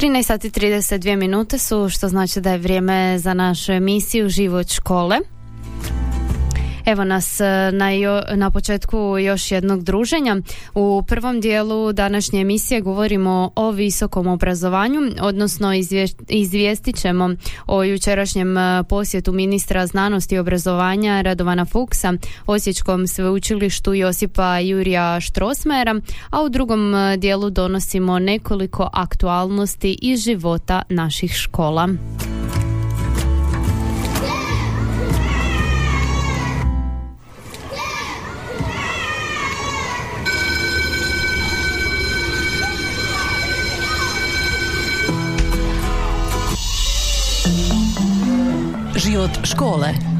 13 sati 32 minute su, što znači da je vrijeme za našu emisiju Život škole. Evo nas e, na, na početku još jednog druženja. U prvom dijelu današnje emisije govorimo o visokom obrazovanju, odnosno izvijestit ćemo o jučerašnjem e, posjetu ministra znanosti i obrazovanja Radovana Fuksa Osječkom sveučilištu Josipa Jurija Štrosmera, a u drugom e, dijelu donosimo nekoliko aktualnosti iz života naših škola. Život škole.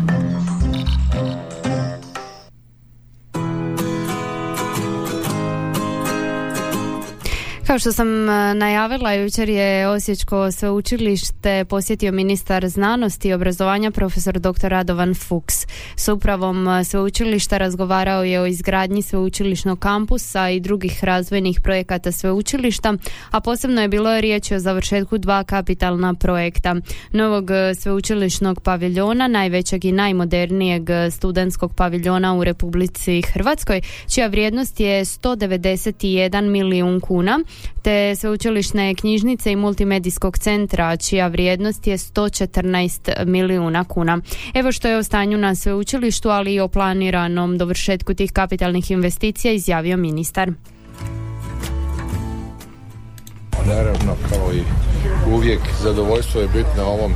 Kao što sam e, najavila, jučer je Osječko sveučilište posjetio ministar znanosti i obrazovanja profesor dr. Radovan Fuchs. S upravom e, sveučilišta razgovarao je o izgradnji sveučilišnog kampusa i drugih razvojnih projekata sveučilišta, a posebno je bilo riječ o završetku dva kapitalna projekta. Novog e, sveučilišnog paviljona, najvećeg i najmodernijeg studentskog paviljona u Republici Hrvatskoj, čija vrijednost je 191 milijun kuna, te sveučilišne knjižnice i multimedijskog centra čija vrijednost je 114 milijuna kuna. Evo što je o stanju na sveučilištu, ali i o planiranom dovršetku tih kapitalnih investicija izjavio ministar. Naravno, kao i uvijek, zadovoljstvo je biti ovom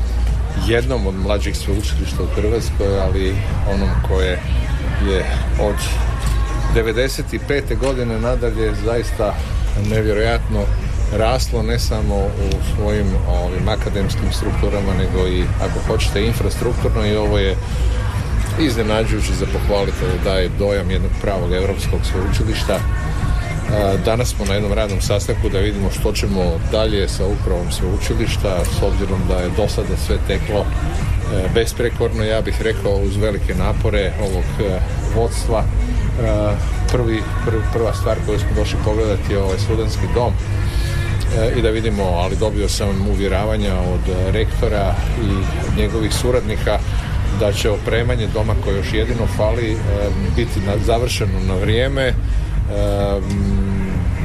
jednom od mlađih sveučilišta u Hrvatskoj, ali onom koje je od 95. godine nadalje zaista nevjerojatno raslo ne samo u svojim ovim akademskim strukturama nego i ako hoćete infrastrukturno i ovo je iznenađujući za pohvaliti da daje dojam jednog pravog europskog sveučilišta. Danas smo na jednom radnom sastanku da vidimo što ćemo dalje sa upravom sveučilišta s obzirom da je do sada sve teklo e, besprekorno, ja bih rekao uz velike napore ovog e, vodstva prvi, prva stvar koju smo došli pogledati je ovaj studentski dom e, i da vidimo, ali dobio sam uvjeravanja od rektora i njegovih suradnika da će opremanje doma koje još jedino fali e, biti završeno na vrijeme. E,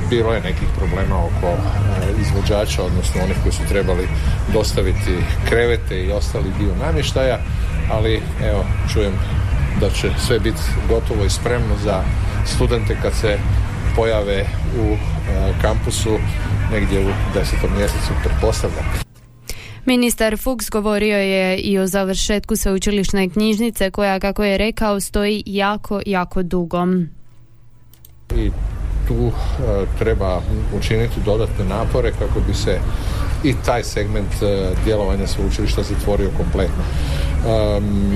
bilo je nekih problema oko izvođača, odnosno onih koji su trebali dostaviti krevete i ostali dio namještaja, ali evo, čujem da će sve biti gotovo i spremno za studente kad se pojave u e, kampusu negdje u desetom mjesecu pretpostavljam. Ministar Fuchs govorio je i o završetku sveučilišne knjižnice koja, kako je rekao, stoji jako, jako dugo. I tu e, treba učiniti dodatne napore kako bi se i taj segment uh, djelovanja sveučilišta zatvorio kompletno.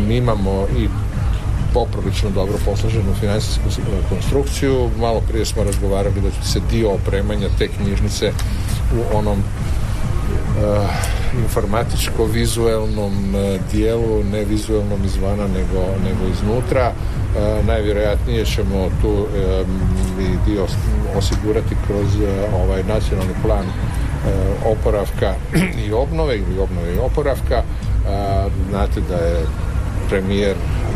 mi imamo i poprilično dobro posloženu financijsku konstrukciju. Malo prije smo razgovarali da će se dio opremanja te knjižnice u onom uh, informatičko-vizuelnom uh, dijelu, ne vizuelnom izvana nego, nego iznutra. Uh, najvjerojatnije ćemo tu um, dio osigurati kroz ovaj nacionalni plan oporavka i obnove ili obnove i oporavka. Znate da je premijer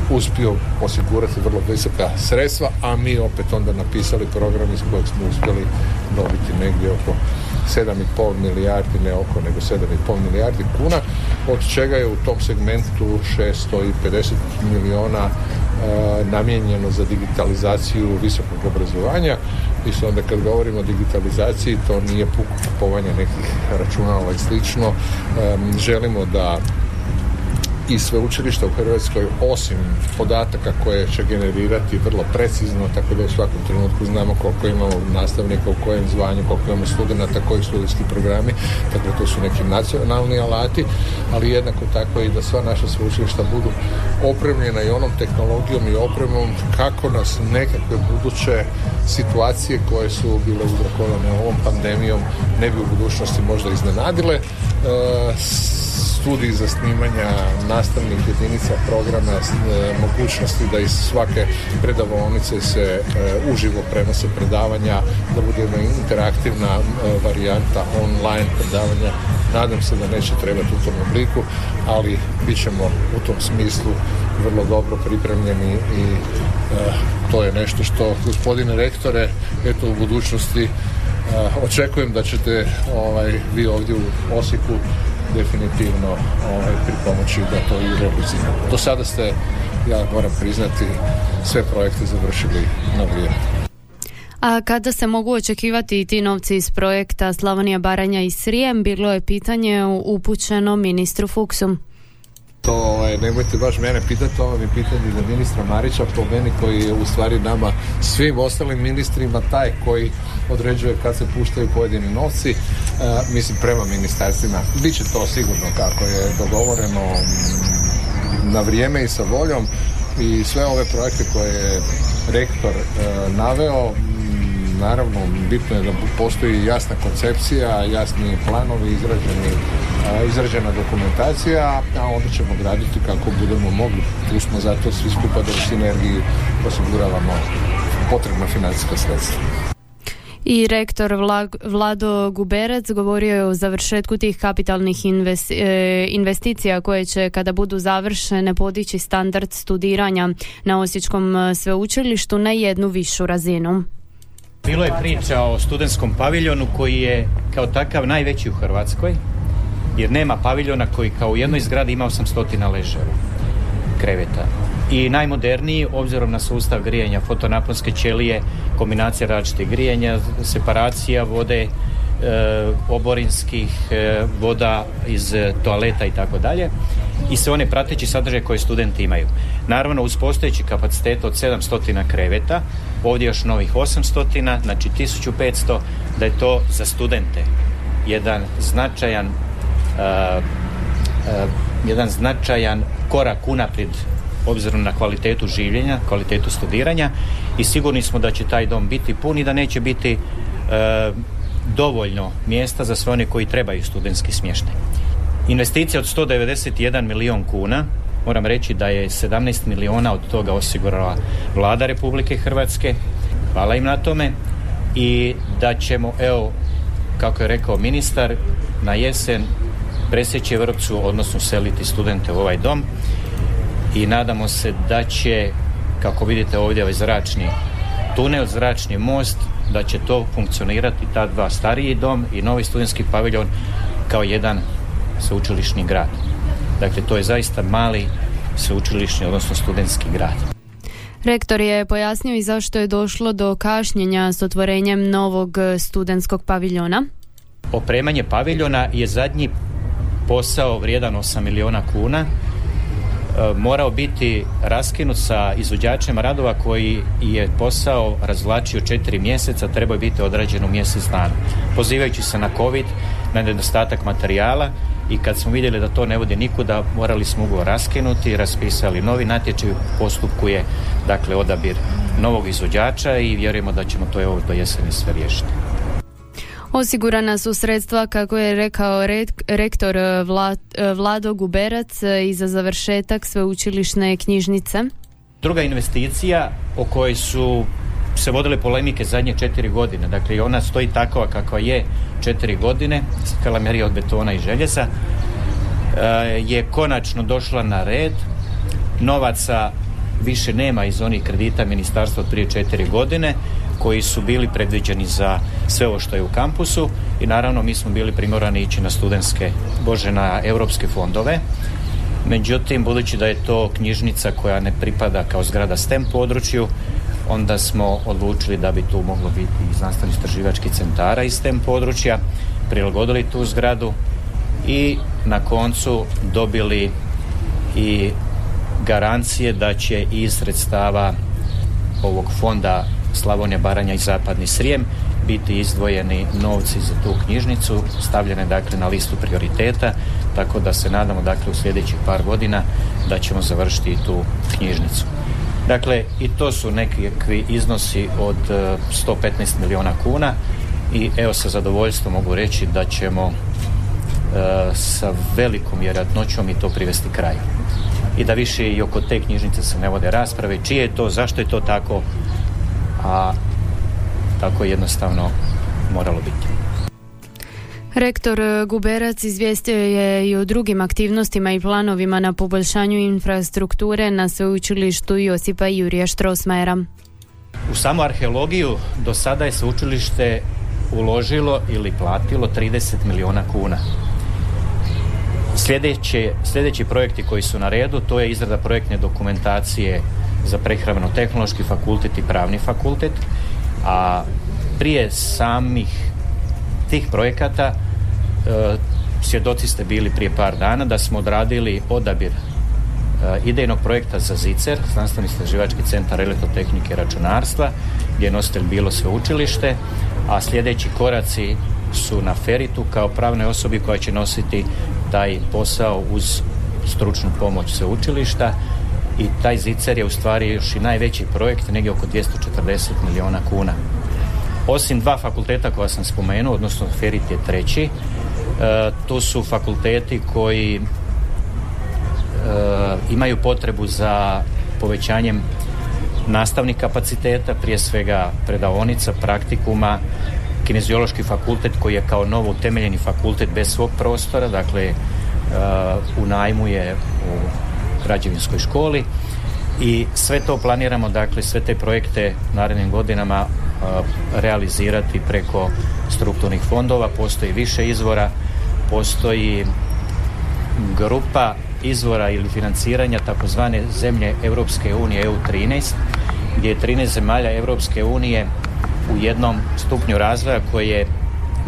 uspio osigurati vrlo visoka sredstva, a mi opet onda napisali program iz kojeg smo uspjeli dobiti negdje oko 7,5 milijardi, ne oko, nego 7,5 milijardi kuna, od čega je u tom segmentu 650 miliona e, namijenjeno za digitalizaciju visokog obrazovanja. I onda kad govorimo o digitalizaciji, to nije puko kupovanje nekih računala i slično. E, želimo da i sveučilišta u Hrvatskoj osim podataka koje će generirati vrlo precizno, tako da u svakom trenutku znamo koliko imamo nastavnika u kojem zvanju, koliko imamo studenta, koji studijski programi, tako da to su neki nacionalni alati, ali jednako tako i da sva naša sveučilišta budu opremljena i onom tehnologijom i opremom kako nas nekakve buduće situacije koje su bile uzrokovane ovom pandemijom ne bi u budućnosti možda iznenadile. E, studij za snimanja nastavnih jedinica programa, e, mogućnosti da iz svake predavonice se e, uživo prenose predavanja, da bude jedna interaktivna e, varijanta online predavanja. Nadam se da neće trebati u tom obliku, ali bit ćemo u tom smislu vrlo dobro pripremljeni i to je nešto što gospodine rektore eto u budućnosti očekujem da ćete ovaj, vi ovdje u Osijeku definitivno ovaj, pomoći da to i realiziramo. Do sada ste, ja moram priznati, sve projekte završili na vrijeme. A kada se mogu očekivati ti novci iz projekta Slavonija Baranja i Srijem, bilo je pitanje upućeno ministru Fuksu. To ovaj, nemojte baš mene pitati, ovo mi pitanje za ministra Marića, po meni koji je u stvari nama svim ostalim ministrima taj koji određuje kad se puštaju pojedini novci, e, mislim prema ministarstvima. Biće to sigurno kako je dogovoreno mm, na vrijeme i sa voljom i sve ove projekte koje je rektor e, naveo naravno bitno je da postoji jasna koncepcija, jasni planovi, izrađeni, izrađena dokumentacija, a onda ćemo graditi kako budemo mogli. Tu smo zato svi skupa da u sinergiji osiguravamo potrebna financijska sredstva. I rektor Vlado Guberec govorio je o završetku tih kapitalnih e, investicija koje će kada budu završene podići standard studiranja na Osječkom e, sveučilištu na jednu višu razinu. Bilo je priča o studentskom paviljonu koji je kao takav najveći u Hrvatskoj, jer nema paviljona koji kao u jednoj zgradi ima 800 leževa kreveta. I najmoderniji, obzirom na sustav grijanja, fotonaponske ćelije, kombinacija različitih grijanja, separacija vode, oborinskih e, voda iz toaleta i tako dalje i sve one prateći sadržaje koje studenti imaju. Naravno, uz postojeći kapacitet od 700 kreveta, ovdje još novih 800, znači 1500, da je to za studente jedan značajan jedan značajan korak unaprijed obzirom na kvalitetu življenja, kvalitetu studiranja i sigurni smo da će taj dom biti pun i da neće biti dovoljno mjesta za sve one koji trebaju studentski smještaj. Investicija od 191 milijun kuna Moram reći da je 17 milijuna od toga osigurala vlada Republike Hrvatske. Hvala im na tome. I da ćemo, evo, kako je rekao ministar, na jesen presjeći vrpcu, odnosno seliti studente u ovaj dom i nadamo se da će, kako vidite ovdje ovaj zračni tunel, zračni most, da će to funkcionirati ta dva stariji dom i novi studentski paviljon kao jedan sveučilišni grad. Dakle, to je zaista mali sveučilišni, odnosno studentski grad. Rektor je pojasnio i zašto je došlo do kašnjenja s otvorenjem novog studentskog paviljona. Opremanje paviljona je zadnji posao vrijedan 8 miliona kuna. E, morao biti raskinut sa izvođačem radova koji je posao razvlačio četiri mjeseca, trebao biti odrađen u mjesec dana. Pozivajući se na COVID, na nedostatak materijala, i kad smo vidjeli da to ne vodi nikuda, morali smo ugovor raskinuti, raspisali novi natječaj, postupku je dakle odabir novog izvođača i vjerujemo da ćemo to ovo do jeseni sve riješiti. Osigurana su sredstva, kako je rekao rektor Vlado Guberac, i za završetak sveučilišne knjižnice. Druga investicija o kojoj su se vodile polemike zadnje četiri godine. Dakle, ona stoji takva kakva je četiri godine, kalamerija od betona i željeza, je konačno došla na red. Novaca više nema iz onih kredita ministarstva prije četiri godine koji su bili predviđeni za sve ovo što je u kampusu i naravno mi smo bili primorani ići na studentske, bože na europske fondove. Međutim, budući da je to knjižnica koja ne pripada kao zgrada STEM području, onda smo odlučili da bi tu moglo biti i znanstveno istraživački centara iz tem područja, prilagodili tu zgradu i na koncu dobili i garancije da će iz sredstava ovog fonda Slavonija, Baranja i Zapadni Srijem biti izdvojeni novci za tu knjižnicu, stavljene dakle na listu prioriteta, tako da se nadamo dakle u sljedećih par godina da ćemo završiti tu knjižnicu. Dakle, i to su nekakvi iznosi od 115 e, milijuna kuna i evo sa zadovoljstvom mogu reći da ćemo e, sa velikom vjerojatnoćom i to privesti kraju. I da više i oko te knjižnice se ne vode rasprave, čije je to, zašto je to tako, a tako jednostavno moralo biti. Rektor Guberac izvijestio je i o drugim aktivnostima i planovima na poboljšanju infrastrukture na sveučilištu Josipa Jurija Štrosmajera. U samu arheologiju do sada je sveučilište uložilo ili platilo 30 milijuna kuna. Sljedeći, sljedeći projekti koji su na redu to je izrada projektne dokumentacije za prehrambeno-tehnološki fakultet i pravni fakultet, a prije samih tih projekata e, svjedoci ste bili prije par dana da smo odradili odabir e, idejnog projekta za ZICER, znanstveni istraživački centar elektrotehnike i računarstva, gdje je nositelj bilo sveučilište, a sljedeći koraci su na Feritu kao pravnoj osobi koja će nositi taj posao uz stručnu pomoć sveučilišta i taj zicer je u stvari još i najveći projekt, negdje oko 240 milijuna kuna. Osim dva fakulteta koja sam spomenuo, odnosno Ferit je treći, e, to su fakulteti koji e, imaju potrebu za povećanjem nastavnih kapaciteta, prije svega predaonica, praktikuma, kineziološki fakultet koji je kao novo utemeljeni fakultet bez svog prostora, dakle uh, u najmu je u građevinskoj školi i sve to planiramo, dakle sve te projekte narednim godinama realizirati preko strukturnih fondova, postoji više izvora, postoji grupa izvora ili financiranja takozvane zemlje Europske unije EU13 gdje je 13 zemalja Europske unije u jednom stupnju razvoja koje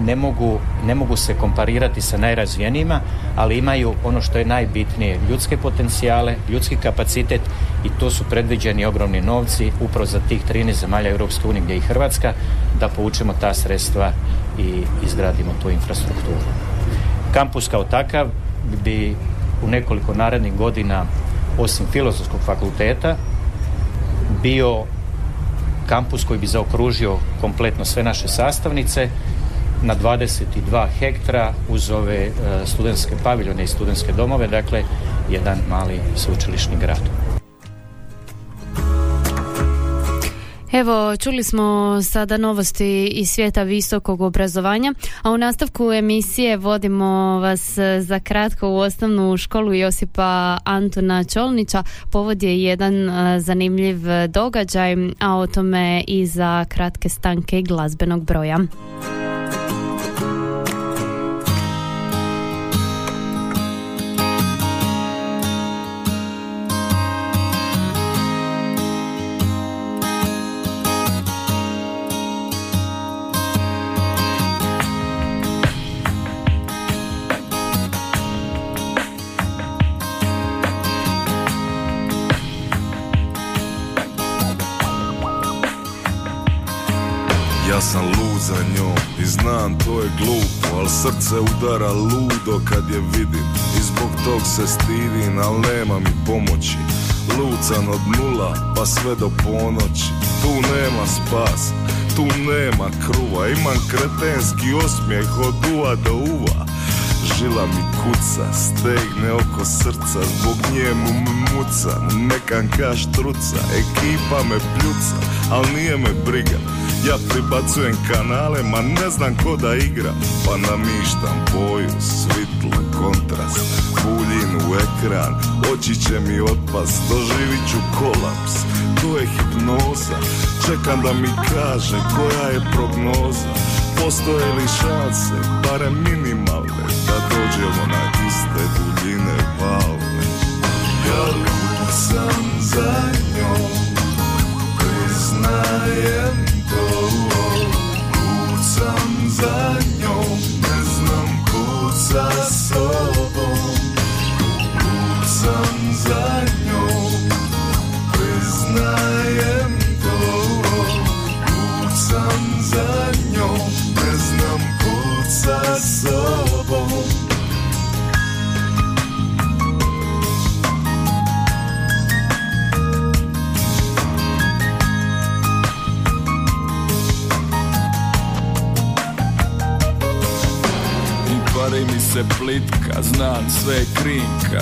ne mogu, ne mogu se komparirati sa najrazvijenijima, ali imaju ono što je najbitnije, ljudske potencijale, ljudski kapacitet i to su predviđeni ogromni novci upravo za tih 13 zemalja Europske unije gdje je i Hrvatska da povučemo ta sredstva i izgradimo tu infrastrukturu. Kampus kao takav bi u nekoliko narednih godina osim filozofskog fakulteta bio kampus koji bi zaokružio kompletno sve naše sastavnice na 22 hektara uz ove e, studentske paviljone i studentske domove, dakle jedan mali sveučilišni grad. Evo, čuli smo sada novosti iz svijeta visokog obrazovanja, a u nastavku emisije vodimo vas za kratko u osnovnu školu Josipa Antona Čolnića. Povod je jedan e, zanimljiv događaj, a o tome i za kratke stanke glazbenog broja. Srce udara ludo kad je vidim. I zbog tog se stidim, al nema mi pomoći. Lucan od nula pa sve do ponoći. Tu nema spas, tu nema kruva. Imam kretenski osmijeh od uva do uva Žila mi kuca, stegne oko srca Zbog njemu muca, nekan kaš truca Ekipa me pljuca, al nije me briga. Ja pribacujem kanale, ma ne znam ko da igra Pa namištam boju, svitlo, kontrast. Buljin u ekran, oči će mi otpast Doživit ću kolaps, to je hipnoza. Čekam da mi kaže koja je prognoza Postoje li šanse, barem minimalne Da dođemo na iste duljine valne Ja sam za njom Priznajem Kucam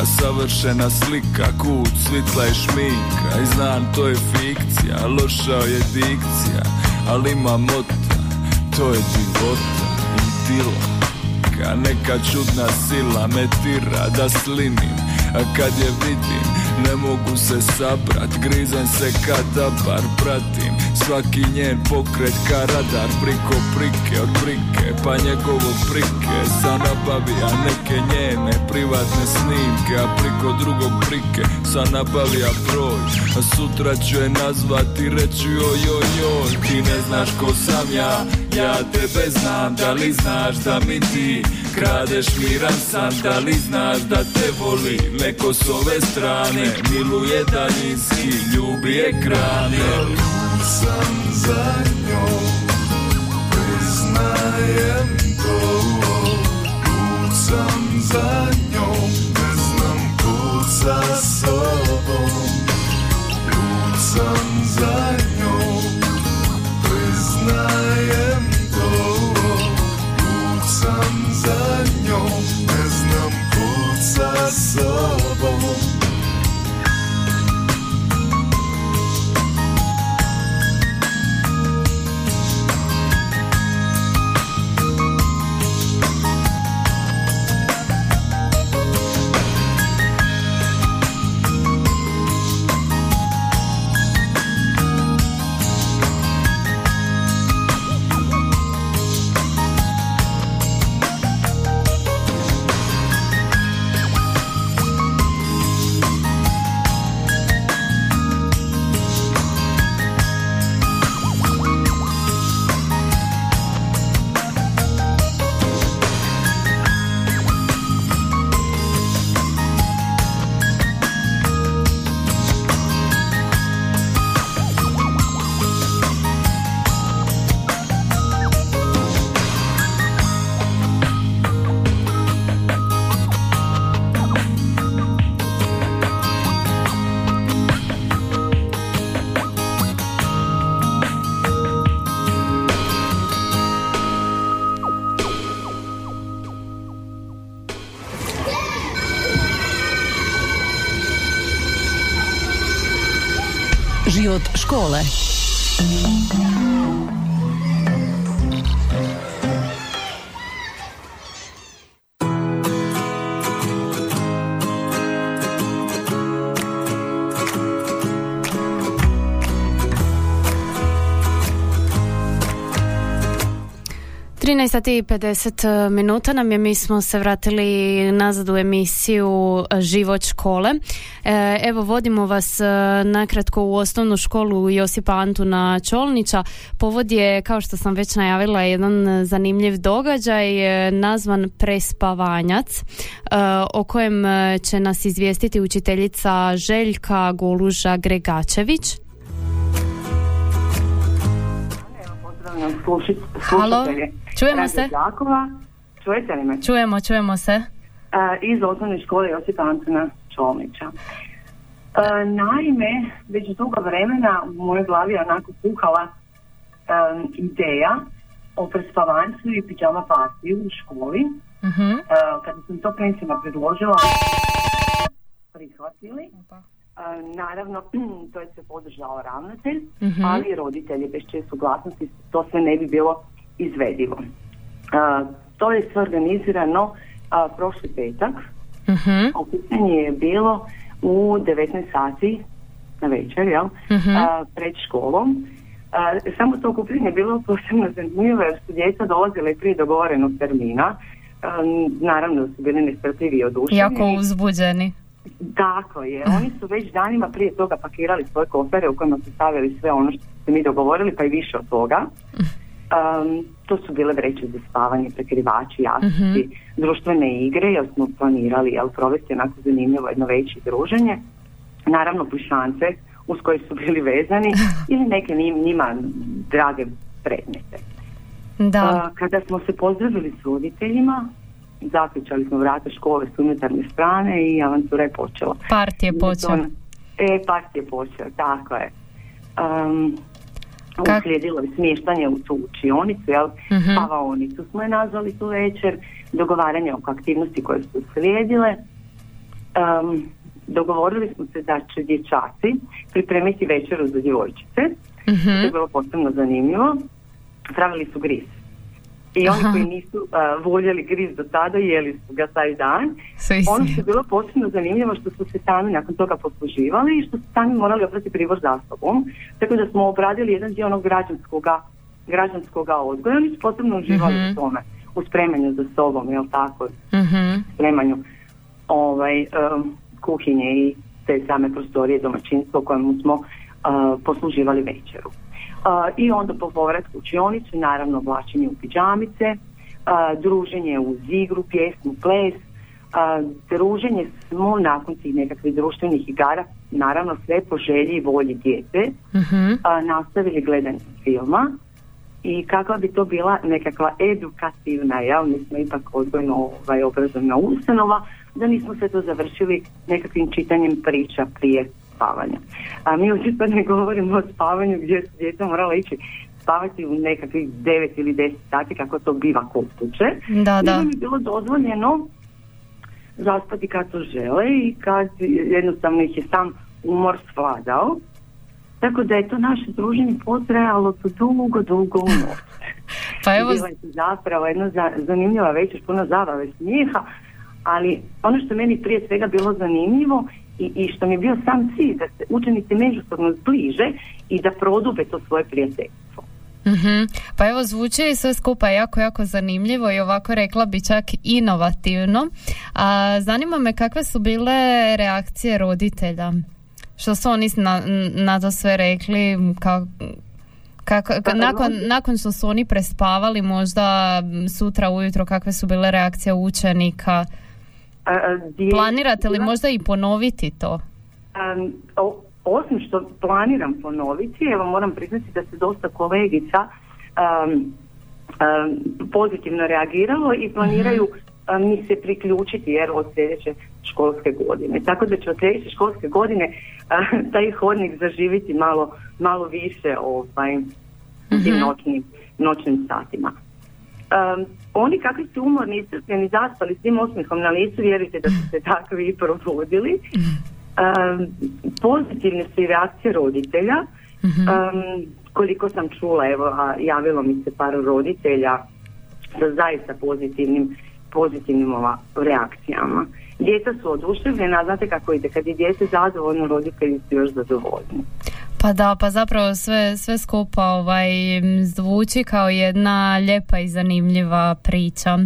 Savršena slika, kut, svitla i šminka. I znam to je fikcija, loša je dikcija Ali ima mota, to je divota Intila Ka neka čudna sila me tira da slinim A kad je vidim ne mogu se sabrat Grizem se kada bar pratim. Svaki njen pokret ka radar Priko prike od prike Pa njegovo prike Sa nabavija neke njene privatne snimke A priko drugog prike Sa nabavija broj. A sutra ću je nazvati Reću joj joj joj Ti ne znaš ko sam ja. Ja tebe znam Da li znaš da mi ti Kradeš miran san Da li znaš da te voli? Neko s ove strane Miluje daljinski Ljubi ekrane sam za njom Priznajem to. Sam za njom Ne znam kud sa sobom. Sam za njom Priznajem to. Lud sam za njom. Ne znam kud sa caller. 14 sati i 50 e, minuta nam je, mi smo se vratili nazad u emisiju e, Život škole. E, evo vodimo vas nakratko u osnovnu školu Josipa Antuna Čolnića. Povod je, kao što sam već najavila, jedan zanimljiv događaj nazvan Prespavanjac o kojem će nas izvijestiti učiteljica Željka Goluža Gregačević. Halo, čujemo se? Čujete li me? Čujemo, čujemo se. iz osnovne škole Josipa Antona Čolnića. naime, već dugo vremena u mojoj glavi je onako puhala ideja o prespavancu i pijama partiju u školi. uh kada sam to pensima predložila, prihvatili. Naravno, to je se podržao ravnatelj, uh ali i roditelji bez čije suglasnosti to sve ne bi bilo izvedivo. To je sve organizirano prošli petak. uh Okupljanje je bilo u 19 sati na večer, jel? pred školom. Samo to okupljanje je bilo posebno zanimljivo jer su djeca dolazile prije dogovorenog termina. Naravno su bili nestrpljivi i odušeni. Jako uzbuđeni. Tako je. Oni su već danima prije toga pakirali svoje kofere u kojima su stavili sve ono što su mi dogovorili, pa i više od toga. Um, to su bile vreće za spavanje, prekrivači, jastuci, uh društvene igre, jer smo planirali jel, provesti onako zanimljivo jedno veće druženje. Naravno pušance uz koje su bili vezani ili neke njima drage predmete. Da. kada smo se pozdravili s roditeljima, zaključali smo vrata škole s unutarnje strane i avantura je počela. Part je počeo. E, part je počeo, tako je. Um, Kak... Uslijedilo je smještanje u tu učionicu, jel? uh Spavaonicu smo je nazvali tu večer, dogovaranje oko aktivnosti koje su slijedile. Um, dogovorili smo se da će dječaci pripremiti večeru za djevojčice. uh To je bilo posebno zanimljivo. Pravili su gris. I oni koji nisu uh, voljeli griz do tada, jeli su ga taj dan. Ono što je bilo posebno zanimljivo što su se sami nakon toga posluživali i što su sami morali oprati pribor za sobom. Tako da smo obradili jedan dio onog građanskoga, građanskoga odgoja. Oni su posebno uživali uh u tome, u spremanju za sobom, jel tako? uh Spremanju ovaj, um, kuhinje i te same prostorije domaćinstva u kojem smo uh, posluživali večeru i onda po povratku učionicu naravno oblačenje u piđamice, druženje uz igru, pjesmu, ples, druženje smo nakon tih nekakvih društvenih igara, naravno sve po želji i volji djece, uh nastavili gledanje filma. I kakva bi to bila nekakva edukativna, jel, mi smo ipak odgojno ovaj, obrazovna ustanova, da nismo se to završili nekakvim čitanjem priča prije spavanja. A mi očito ne govorimo o spavanju gdje su djeca morala ići spavati u nekakvih 9 ili 10 sati kako to biva kod kuće. Da, da. mi je bilo dozvoljeno zaspati kad to žele i kad jednostavno ih je sam umor svladao. Tako da je to naše druženje potrajalo to dugo, dugo u noć. pa evo... Bila je zapravo jedna zanimljiva večer, puno zabave smijeha, ali ono što meni prije svega bilo zanimljivo i, i što mi je bio sam cilj da se učenici međusobno zbliže i da prodube to svoje prijateljstvo. mm Pa evo zvuči sve skupa jako, jako zanimljivo i ovako rekla bi čak inovativno. A zanima me kakve su bile reakcije roditelja? Što su oni na, na to sve rekli? Kako, kako, pa, nakon, nakon što su oni prespavali možda sutra ujutro kakve su bile reakcije učenika? Planirate li možda i ponoviti to? osim što planiram ponoviti, evo moram priznati da se dosta kolegica pozitivno reagiralo i planiraju mhm. mi se priključiti jer od sljedeće školske godine. Tako da će od sljedeće školske godine taj hodnik zaživiti malo, malo više ovaj, tim mhm. noćnim, noćnim satima. Um, oni kakvi su umorni, iscrpljeni, zaspali s tim osmihom na licu, vjerujte da su se takvi i provodili. Um, pozitivne su i reakcije roditelja. Um, koliko sam čula, evo, a javilo mi se par roditelja sa zaista pozitivnim, pozitivnim ova, reakcijama. Djeca su oduševljena, znate kako ide, kad je djete zadovoljno, roditelji su još zadovoljni. Pa da, pa zapravo sve, sve skupa ovaj, zvuči kao jedna lijepa i zanimljiva priča.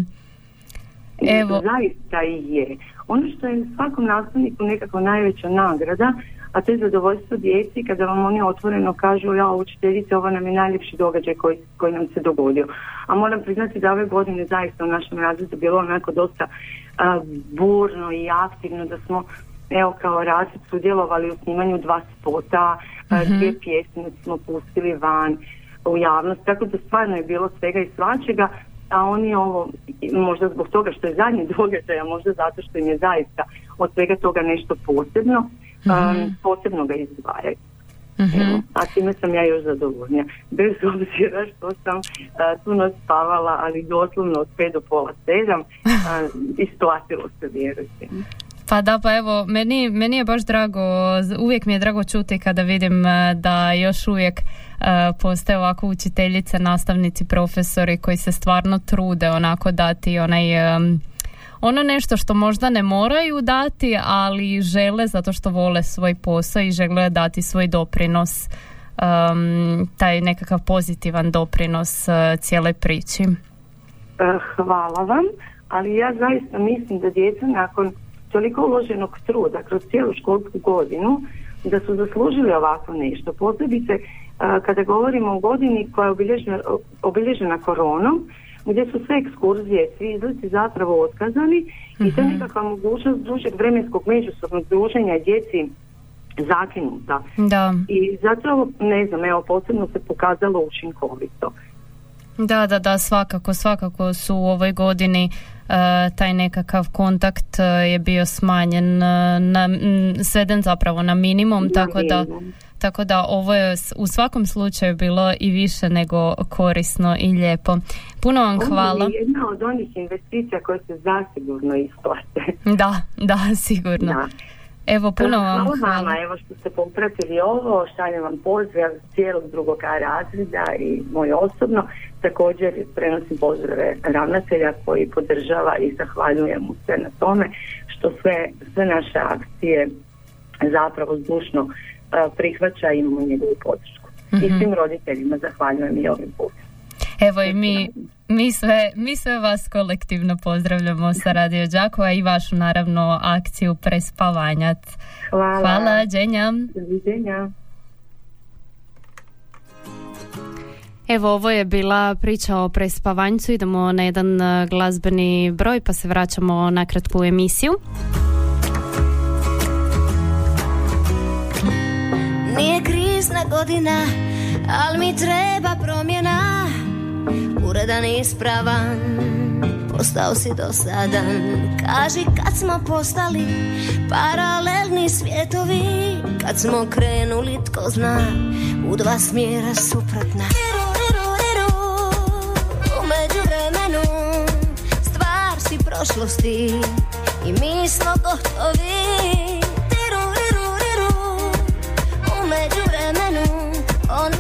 Evo. Zaista i je. Ono što je svakom nastavniku nekako najveća nagrada, a to je zadovoljstvo djeci kada vam oni otvoreno kažu ja učiteljice ovo nam je najljepši događaj koji, koji nam se dogodio. A moram priznati da ove godine zaista u našem razredu bilo onako dosta burno i aktivno da smo evo kao razred sudjelovali u snimanju dva spota, mm-hmm. dvije pjesme smo pustili van u javnost, tako da stvarno je bilo svega i svačega, a oni ovo, možda zbog toga što je zadnji događaj, a možda zato što im je zaista od svega toga nešto posebno, mm posebno ga izdvajaju. mm a time sam ja još zadovoljnija. Bez obzira što sam uh, tu noć spavala, ali doslovno od 5 do pola sedam, uh, isplatilo se, vjerujte. Pa da, pa evo, meni, meni je baš drago, uvijek mi je drago čuti kada vidim e, da još uvijek uh, postoje ovako učiteljice, nastavnici, profesori koji se stvarno trude onako dati onaj... ono nešto što možda ne moraju dati, ali žele zato što vole svoj posao i žele dati svoj doprinos, um, taj nekakav pozitivan doprinos uh, cijeloj priči. Hvala vam, ali ja zaista mislim da djeca nakon toliko uloženog truda kroz cijelu školsku godinu da su zaslužili ovako nešto. Posebice kada govorimo o godini koja je obilježena, obilježena koronom, gdje su sve ekskurzije, svi izleti zapravo otkazani i to je mhm. nekakva mogućnost dužeg vremenskog međusobnog druženja djeci zakinuta. Da. I zapravo, ne znam, evo, posebno se pokazalo učinkovito. Da, da, da, svakako, svakako su u ovoj godini taj nekakav kontakt je bio smanjen na, sveden zapravo na minimum, tako da tako da ovo je u svakom slučaju bilo i više nego korisno i lijepo. Puno vam hvala. Ovo je jedna od onih investicija koje se zasigurno isplate. Da, da, sigurno. Da. Evo, puno vam hvala. Evo što ste popratili ovo, šaljem vam pozdrav cijelog drugog razreda i moj osobno. Također prenosim pozdrave ravnatelja koji podržava i zahvaljujem mu sve na tome što sve, sve naše akcije zapravo zdušno prihvaća i imamo njegovu podršku. I mhm. svim roditeljima zahvaljujem i ovim putem. Evo i mi, mi, sve, mi sve vas kolektivno pozdravljamo sa Radio Đakova i vašu naravno akciju Prespavanjac. Hvala. Hvala, Đenja. Evo, ovo je bila priča o prespavanjcu. Idemo na jedan glazbeni broj pa se vraćamo na kratku emisiju. Nije krizna godina, ali mi treba promjena Uredan i ispravan, postao si dosadan. Kaži kad smo postali paralelni svjetovi Kad smo krenuli, tko zna, u dva smjera suprotna. U vremenu stvar si prošlosti I mi smo gotovi. On mi briše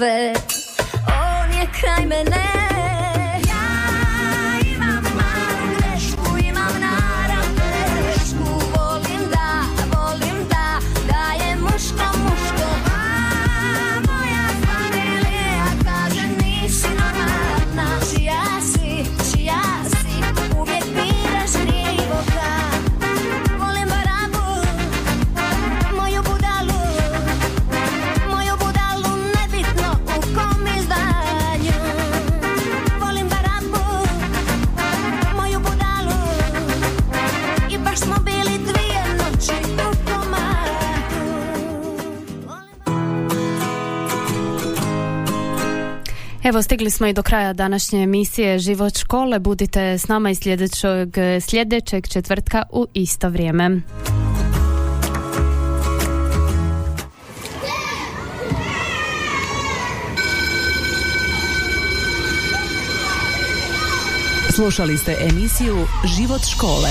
sweat. Evo stigli smo i do kraja današnje emisije Život škole. Budite s nama i sljedećeg, sljedećeg četvrtka u isto vrijeme. Slušali ste emisiju Život škole.